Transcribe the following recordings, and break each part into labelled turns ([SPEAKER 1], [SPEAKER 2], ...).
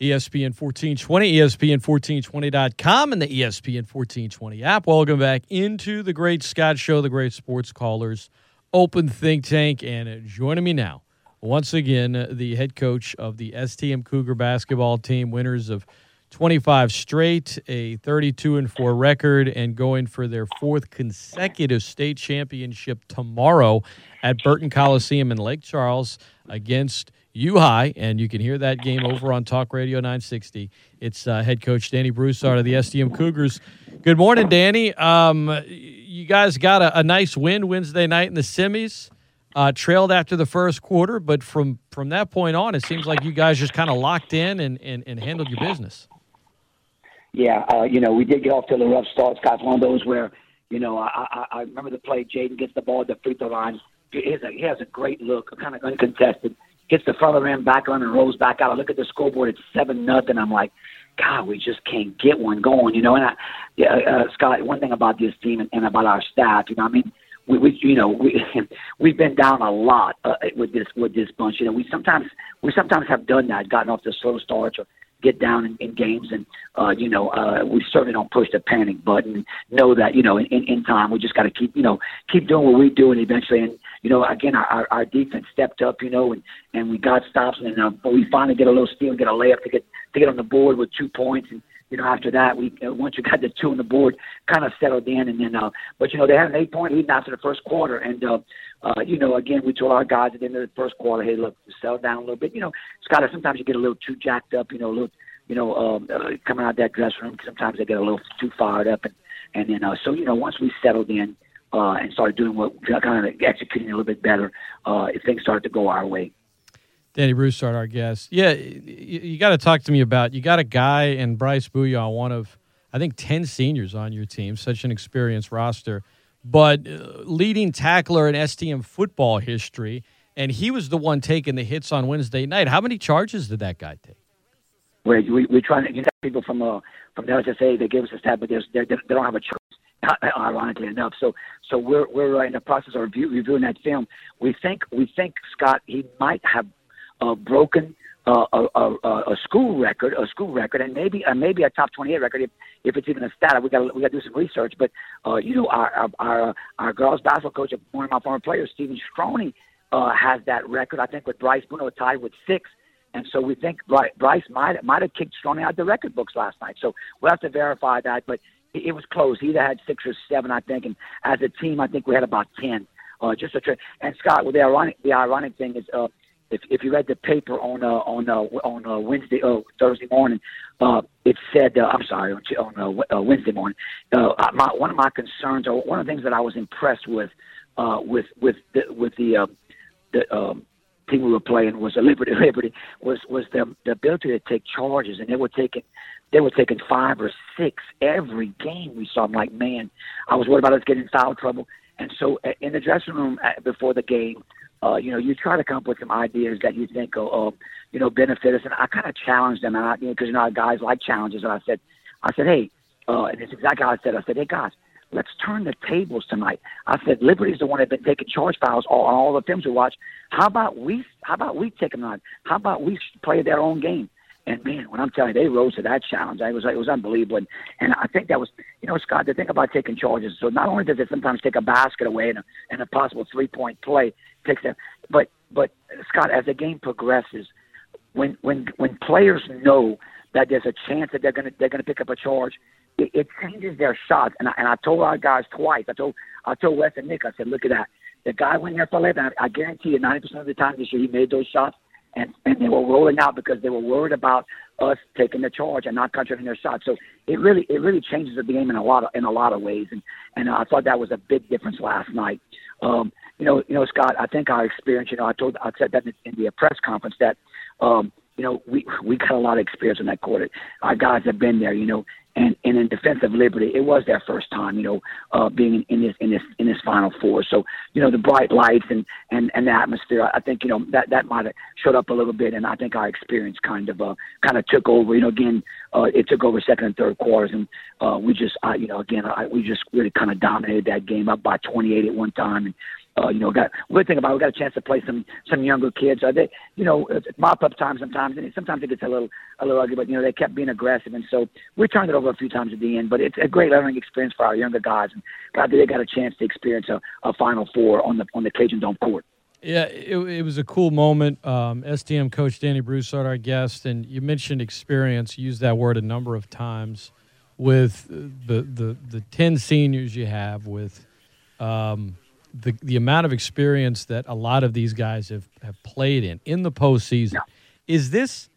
[SPEAKER 1] ESPN 1420, ESPN1420.com, and the ESPN 1420 app. Welcome back into the Great Scott Show, the Great Sports Callers Open Think Tank. And joining me now, once again, the head coach of the STM Cougar basketball team, winners of 25 straight, a 32 and 4 record, and going for their fourth consecutive state championship tomorrow at Burton Coliseum in Lake Charles against U High, and you can hear that game over on Talk Radio 960. It's uh, head coach Danny Broussard of the STM Cougars. Good morning, Danny. Um, you guys got a, a, nice win Wednesday night in the semis. Uh, trailed after the first quarter, but from from that point on, it seems like you guys just kind of locked in and, and, and handled your business.
[SPEAKER 2] Yeah, uh, you know, we did get off to a rough start. Scott's one of those where, you know, I, I, I remember the play. Jaden gets the ball at the free throw line. He has a, he has a great look, kind of uncontested gets the front of the rim back on and rolls back out. I look at the scoreboard; it's seven nothing. I'm like, God, we just can't get one going, you know. And I, yeah, uh, Scott, one thing about this team and, and about our staff, you know, I mean, we, we you know, we we've been down a lot uh, with this with this bunch. You know, we sometimes we sometimes have done that, gotten off the slow starts or get down in, in games, and uh, you know, uh, we certainly don't push the panic button. Know that you know, in, in time, we just got to keep you know keep doing what we do, and eventually, and you know, again, our, our defense stepped up, you know, and, and we got stops, and uh, but we finally get a little steal and get a layup to get to get on the board with two points, and you know, after that, we uh, once we got the two on the board, kind of settled in, and then, uh, but you know, they had an eight point lead after the first quarter, and uh, uh, you know, again, we told our guys at the end of the first quarter, hey, look, settle down a little bit. You know, Scott, sometimes you get a little too jacked up, you know, a little, you know, um, uh, coming out of that dressing room. Sometimes they get a little too fired up, and and then uh, so you know, once we settled in uh, and started doing what kind of executing a little bit better, uh, things started to go our way.
[SPEAKER 1] Danny Broussard, our guest. Yeah, you, you got to talk to me about. You got a guy and Bryce Bouillon, one of I think ten seniors on your team. Such an experienced roster, but uh, leading tackler in STM football history, and he was the one taking the hits on Wednesday night. How many charges did that guy take?
[SPEAKER 2] we we we trying to get people from uh, from the LSSA. They gave us a stat, but they they don't have a choice ironically enough. So so we're we're in the process of review, reviewing that film. We think we think Scott he might have uh, broken uh, a, a, a school record, a school record, and maybe uh, maybe a top 28 record if, if it's even a stat. We got we got to do some research. But uh, you know, our our our, girls basketball coach, one of my former players, Stephen Stroney, uh, has that record. I think with Bryce Bruno tied with six. And so we think Bryce might might have kicked Stroney out the record books last night. So we'll have to verify that. But it was close. He either had six or seven, I think, and as a team, I think we had about ten. Uh, just a tra- and Scott, well, the ironic the ironic thing is, uh, if if you read the paper on uh, on uh, on uh, Wednesday uh, Thursday morning, uh, it said uh, I'm sorry on, on uh, uh, Wednesday morning. Uh, my, one of my concerns, or one of the things that I was impressed with, uh, with with the, with the uh, the um, team we were playing was a Liberty Liberty was was the the ability to take charges, and they were taking they were taking five or six every game we saw. I'm like, man, I was worried about us getting foul trouble. And so uh, in the dressing room before the game, uh, you know, you try to come up with some ideas that you think will, uh, you know, benefit us. And I kind of challenged them, and I, you know, because you know, guys like challenges. And I said, I said, hey, uh, and it's exactly how I said. I said, hey guys, let's turn the tables tonight. I said, Liberty's the one that's been taking charge fouls on all, all the films we watch. How about we? How about we take them on? How about we play their own game? And man, when I'm telling you, they rose to that challenge. I was like, it was unbelievable. And, and I think that was, you know, Scott, the thing about taking charges. So not only does it sometimes take a basket away and a, and a possible three point play takes them, but but Scott, as the game progresses, when when when players know that there's a chance that they're gonna they're gonna pick up a charge, it, it changes their shots. And I, and I told our guys twice. I told I told Wes and Nick. I said, look at that. The guy went there for 11. I, I guarantee you, 90% of the time this year, he made those shots and and they were rolling out because they were worried about us taking the charge and not concentrating their shots. So it really it really changes the game in a lot of in a lot of ways, and and I thought that was a big difference last night. Um, you know, you know, Scott, I think our experience. You know, I told I said that in the press conference that um, you know we we got a lot of experience in that quarter. Our guys have been there. You know, and and in defense of liberty, it was their first time, you know, uh, being in, in this in this in this final four. So you know the bright lights and and and the atmosphere. I think you know that that might have showed up a little bit, and I think our experience kind of uh, kind of took over. You know, again, uh, it took over second and third quarters, and uh, we just uh, you know again I, we just really kind of dominated that game up by 28 at one time, and Uh, you know, got good thing about it, we got a chance to play some some younger kids. Uh, they, you know, mop up time sometimes, and sometimes it gets a little a little ugly. But you know, they kept being aggressive, and so we turned it over a few times at the end. But it's a great learning experience for our younger guys, and glad that they got a chance to experience a, a Final Four on the on the Cajun Dome court.
[SPEAKER 1] Yeah, it, it was a cool moment. Um, STM coach Danny Broussard, our guest, and you mentioned experience. You used that word a number of times with the the the ten seniors you have with. Um, the the amount of experience that a lot of these guys have, have played in in the postseason.
[SPEAKER 2] Yeah.
[SPEAKER 1] Is this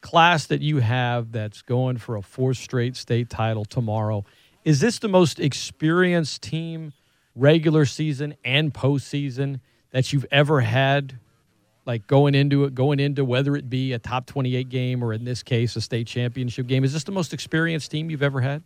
[SPEAKER 1] class that you have that's going for a fourth straight state title tomorrow? Is this the most experienced team, regular season and postseason, that you've ever had? Like going into it, going into whether it be a top twenty-eight game or in this case a state championship game. Is this the most experienced team you've ever had?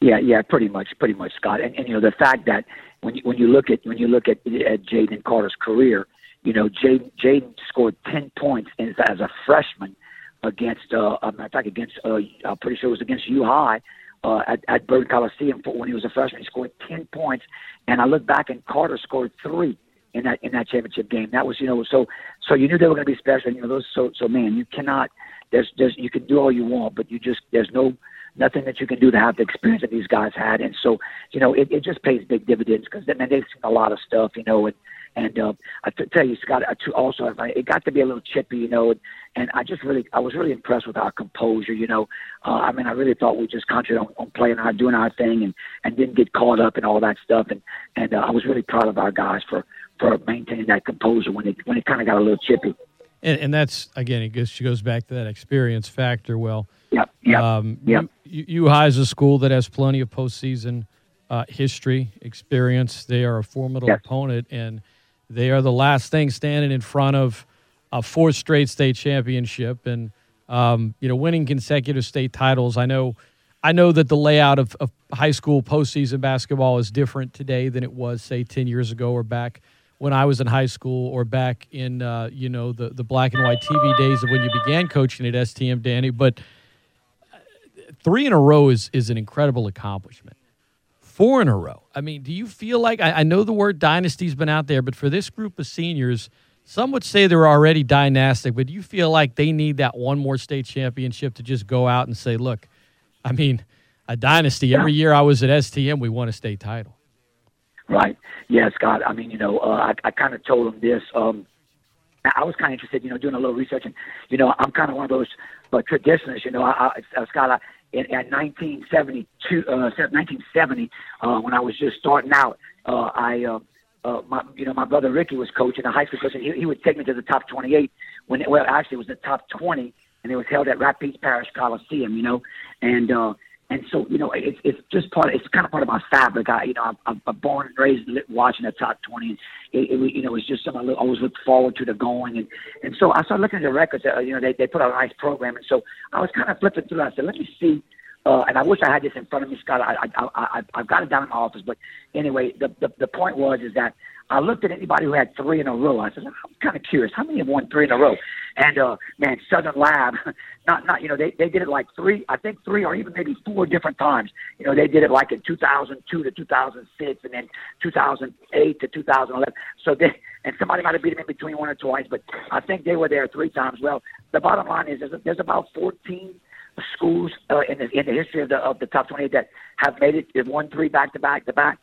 [SPEAKER 2] Yeah, yeah, pretty much, pretty much, Scott. And, and you know the fact that when you, when you look at when you look at, at Jaden Carter's career, you know Jaden scored ten points as, as a freshman against uh, matter of fact against uh, I'm pretty sure it was against U High uh, at at Burton Coliseum for, when he was a freshman. He scored ten points, and I look back and Carter scored three in that in that championship game. That was you know so so you knew they were going to be special. You know those so so man you cannot there's there's you can do all you want, but you just there's no nothing that you can do to have the experience that these guys had. And so, you know, it, it just pays big dividends because then they've seen a lot of stuff, you know, and, and uh, I t- tell you, Scott, I t- also it got to be a little chippy, you know, and, and I just really, I was really impressed with our composure, you know. Uh, I mean, I really thought we just concentrated on, on playing our, doing our thing, and and didn't get caught up in all that stuff. And and uh, I was really proud of our guys for for maintaining that composure when it when it kind of got a little chippy.
[SPEAKER 1] And, and that's again, it goes, she goes back to that experience factor. Well,
[SPEAKER 2] Yep. Yep.
[SPEAKER 1] Um,
[SPEAKER 2] yep.
[SPEAKER 1] U- is a school that has plenty of postseason uh, history, experience. They are a formidable
[SPEAKER 2] Yes.
[SPEAKER 1] opponent, and they are the last thing standing in front of a fourth straight state championship, and um, you know, winning consecutive state titles. I know, I know that the layout of, of high school postseason basketball is different today than it was, say, ten years ago or back when I was in high school or back in uh, you know the the black and white TV days of when you began coaching at STM, Danny, but three in a row is is an incredible accomplishment. Four in a row. I mean, do you feel like I, I know the word dynasty's been out there, but for this group of seniors, some would say they're already dynastic, but do you feel like they need that one more state championship to just go out and say, look, I mean, a dynasty. Every year I was at STM, we won a state title.
[SPEAKER 2] Right. Yeah, Scott. I mean, you know, uh, I, I kind of told him this. Um, I was kind of interested, you know, doing a little research, and you know, I'm kind of one of those uh, traditionalists. You know, I, I, uh, Scott, I, in, in 1972, uh, 1970, uh, when I was just starting out, uh, I, uh, uh, my, you know, my brother Ricky was coaching a high school coach, and he, he would take me to the top 28 when, it, well, actually, it was the top 20, and it was held at Rapides Parish Coliseum, you know, and uh, and so you know, it's it's just part. It's kind of part of my fabric. I, you know, I'm, I'm- born and raised watching the top 20, and it, it you know, it's just something I always look forward to the going, and and so I started looking at the records. Uh, you know, they they put out a nice program, and so I was kind of flipping through. I said, let me see. Uh, and I wish I had this in front of me, Scott. I, I, I, I've got it down in my office. But anyway, the, the the point was is that I looked at anybody who had three in a row. I said, I'm kind of curious, how many have won three in a row? And uh, man, Southern Lab, not not you know they they did it like three, I think three or even maybe four different times. You know they did it like in 2002 to 2006, and then 2008 to 2011. So they and somebody might have beat them in between one or twice, but I think they were there three times. Well, the bottom line is there's, there's about 14 schools uh, in the in the history of the of the top 28 that have made it. They've won three back to back to back.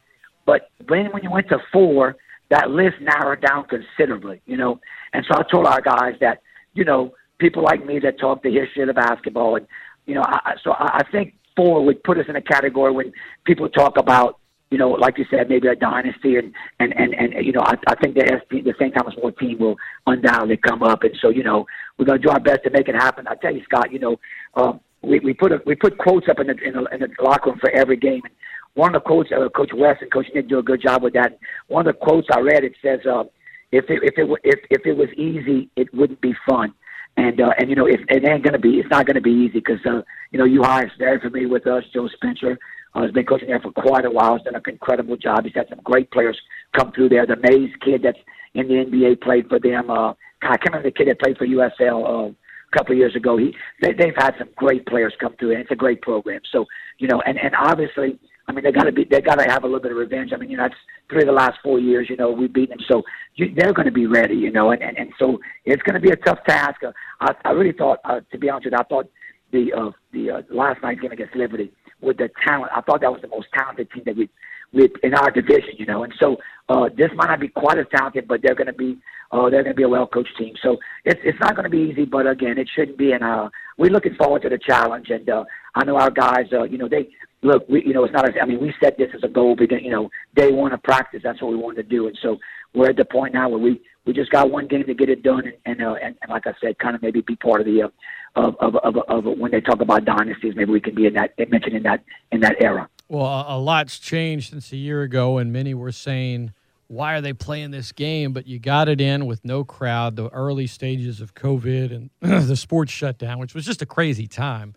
[SPEAKER 2] But then when you went to four, that list narrowed down considerably, you know. And so I told our guys that, you know, people like me that talk the history of the basketball, and you know, I, so I, I think four would put us in a category when people talk about, you know, like you said, maybe a dynasty, and and and, and you know, I, I think the SP, the St. Thomas More team will undoubtedly come up, and so you know, we're going to do our best to make it happen. I tell you, Scott, you know, um, we we put a, we put quotes up in the, in the in the locker room for every game. And one of the quotes, uh, Coach Wes and Coach Nick do a good job with that. One of the quotes I read, it says, uh, "If it if it if if it was easy, it wouldn't be fun." And uh, and you know, if it ain't gonna be, it's not gonna be easy because uh, you know, you is very familiar with us. Joe Spencer uh, has been coaching there for quite a while. Has done an incredible job. He's had some great players come through there. The Mays kid that's in the NBA played for them. Uh, I can't remember the kid that played for USL. Uh, a couple of years ago. He they, they've had some great players come through, and it's a great program. So you know, and and obviously I mean, they got to be, they got to have a little bit of revenge. I mean, you know, that's three of the last four years. You know, we've beaten them, so you, they're going to be ready. You know, and and, and so it's going to be a tough task. Uh, I, I really thought, uh, to be honest with you, I thought the uh, the uh, last night's game against Liberty with the talent, I thought that was the most talented team that we with in our division, you know. And so uh, this might not be quite as talented, but they're going to be uh, they're going to be a well coached team. So it's it's not going to be easy, but again, it shouldn't be. And uh, we're looking forward to the challenge. And uh, I know our guys, uh, you know, they look. We you know it's not. As, I mean, we set this as a goal. Because, you know, day one of practice, that's what we wanted to do. And so we're at the point now where we we just got one game to get it done. And and, uh, and, and like I said, kind of maybe be part of the. Uh, of, of, of, of when they talk about dynasties, maybe we can be in that mentioned in that in that era.
[SPEAKER 1] Well, a, a lot's changed since a year ago, and many were saying, why are they playing this game? But you got it in with no crowd, the early stages of COVID and the sports shutdown, which was just a crazy time.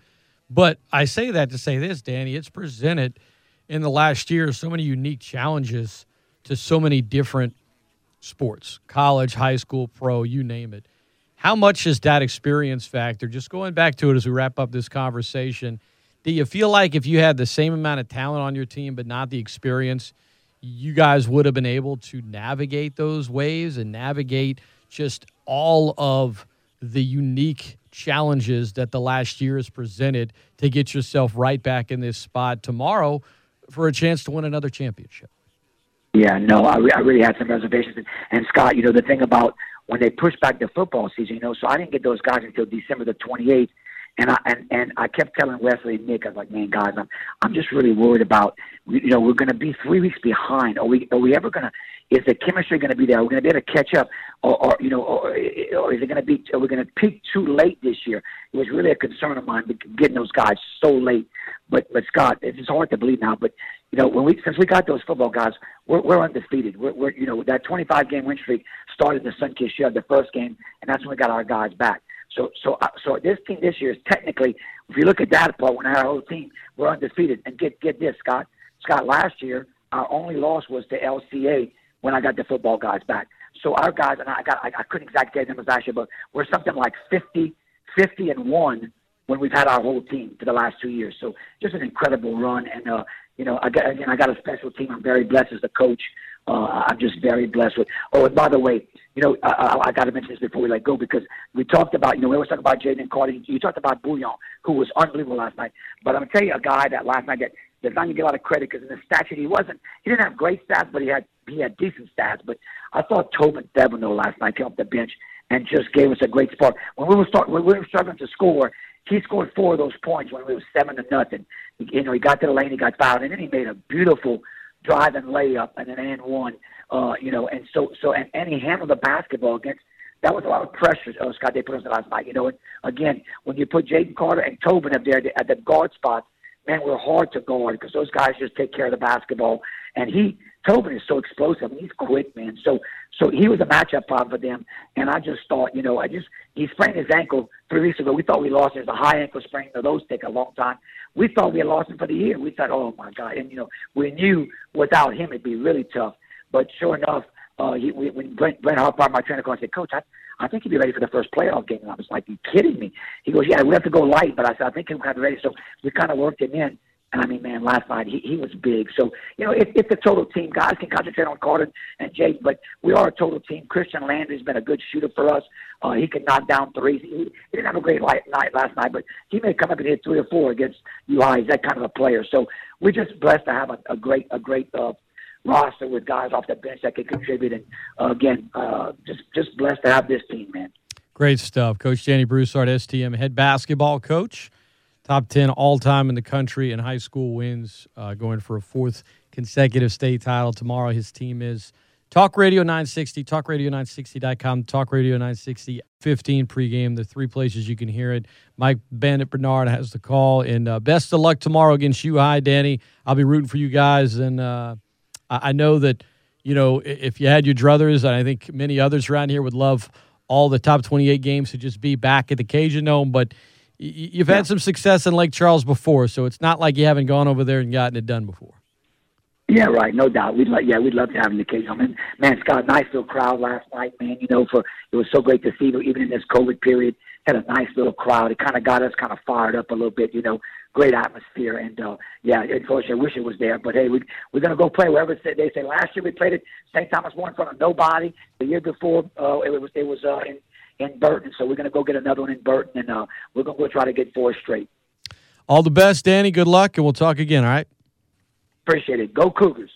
[SPEAKER 1] But I say that to say this, Danny, it's presented in the last year so many unique challenges to so many different sports college, high school, pro, you name it. How much is that experience factor? Just going back to it as we wrap up this conversation do you feel like if you had the same amount of talent on your team but not the experience, you guys would have been able to navigate those waves and navigate just all of the unique challenges that the last year has presented to get yourself right back in this spot tomorrow for a chance to win another championship?
[SPEAKER 2] Yeah, no, I, re- I really had some reservations. And, Scott, you know, the thing about when they pushed back the football season, you know, so I didn't get those guys until December the 28th. And I and, and I kept telling Wesley and Nick, I was like, man, guys, I'm I'm just really worried about you know we're going to be three weeks behind. Are we are we ever going to? Is the chemistry going to be there? Are we going to be able to catch up, or, or you know, or, or is it going to be? Are we going to peak too late this year? It was really a concern of mine getting those guys so late. But but Scott, it's hard to believe now. But you know, when we since we got those football guys, we're, we're undefeated. We're, we're you know that 25 game win streak started the Sunkist Shed, the first game, and that's when we got our guys back. So, so, uh, so this team this year is technically, if you look at that part, when our whole team we're undefeated. And get get this, Scott. Scott, last year our only loss was to LCA when I got the football guys back. So our guys, and I got, I, I couldn't exactly get numbers last year, but we're something like 50, 50 and one when we've had our whole team for the last two years. So just an incredible run. And uh, you know, I got again, I got a special team. I'm very blessed as a coach. Uh, I'm just very blessed with. Oh, and by the way, you know, I, I, I got to mention this before we let go because we talked about, you know, we always talk about Jaden Carter. You talked about Bouillon, who was unbelievable last night. But I'm gonna tell you a guy that last night that does not get a lot of credit because in the stat sheet he wasn't. He didn't have great stats, but he had he had decent stats. But I thought Tobin Thibodeau last night came off the bench and just gave us a great spark. When we were start, when we were struggling to score, he scored four of those points when we were seven to nothing. You know, he got to the lane, he got fouled, and then he made a beautiful drive and layup and an and one. Uh, you know, and so so and, and he handled the basketball against. That was a lot of pressure, oh, Scott. They put us last night. You know, and again, when you put Jaden Carter and Tobin up there at the guard spots, man, we're hard to guard because those guys just take care of the basketball. And he, Tobin is so explosive. And he's quick, man. So, so he was a matchup problem for them. And I just thought, you know, I just he sprained his ankle three weeks ago. We thought we lost him. A high ankle sprain. So those take a long time. We thought we had lost him for the year. We thought, oh my god. And you know, we knew without him it'd be really tough. But sure enough, uh, he, we, when Brent, Brent Harper, my trainer, called and said, Coach, I, I think he'll be ready for the first playoff game. And I was like, you kidding me? He goes, yeah, we have to go light. But I said, I think he'll have ready. So we kind of worked him in. And I mean, man, last night he, he was big. So, you know, it, it's a total team. Guys can concentrate on Carter and Jake, but we are a total team. Christian Landry's been a good shooter for us. Uh, he can knock down threes. He, he didn't have a great light, night last night, but he may come up and hit three or four against U High. He's that kind of a player. So we're just blessed to have a, a great, a great uh, roster with guys off the bench that can contribute. And uh, again, uh, just just blessed to have this team, man.
[SPEAKER 1] Great stuff, Coach Danny Broussard, STM head basketball coach, top ten all time in the country in high school wins, uh, going for a fourth consecutive state title tomorrow. His team is. Talk Radio 960, talkradio960.com, Talk Radio 960 15 pregame, the three places you can hear it. Mike Bandit Bernard has the call, and uh, best of luck tomorrow against you. Hi, Danny. I'll be rooting for you guys, and uh, I know that you know if you had your druthers, and I think many others around here would love all the top 28 games to just be back at the Cajun Dome, but you've had yeah. some success in Lake Charles before, so it's not like you haven't gone over there and gotten it done before.
[SPEAKER 2] Yeah, right. No doubt. We'd like, yeah, we'd love to have the case. I mean, man, Scott, nice little crowd last night, man. You know, for it was so great to see, you, even in this COVID period, had a nice little crowd. It kind of got us kind of fired up a little bit, you know. Great atmosphere, and uh, yeah, unfortunately, I wish it was there. But hey, we we're gonna go play wherever they say. Last year we played at St. Thomas More in front of nobody. The year before, uh, it was it was uh, in in Burton, so we're gonna go get another one in Burton, and uh, we're gonna go try to get four straight.
[SPEAKER 1] All the best, Danny. Good luck, and we'll talk again. All right.
[SPEAKER 2] Appreciate it. Go Cougars.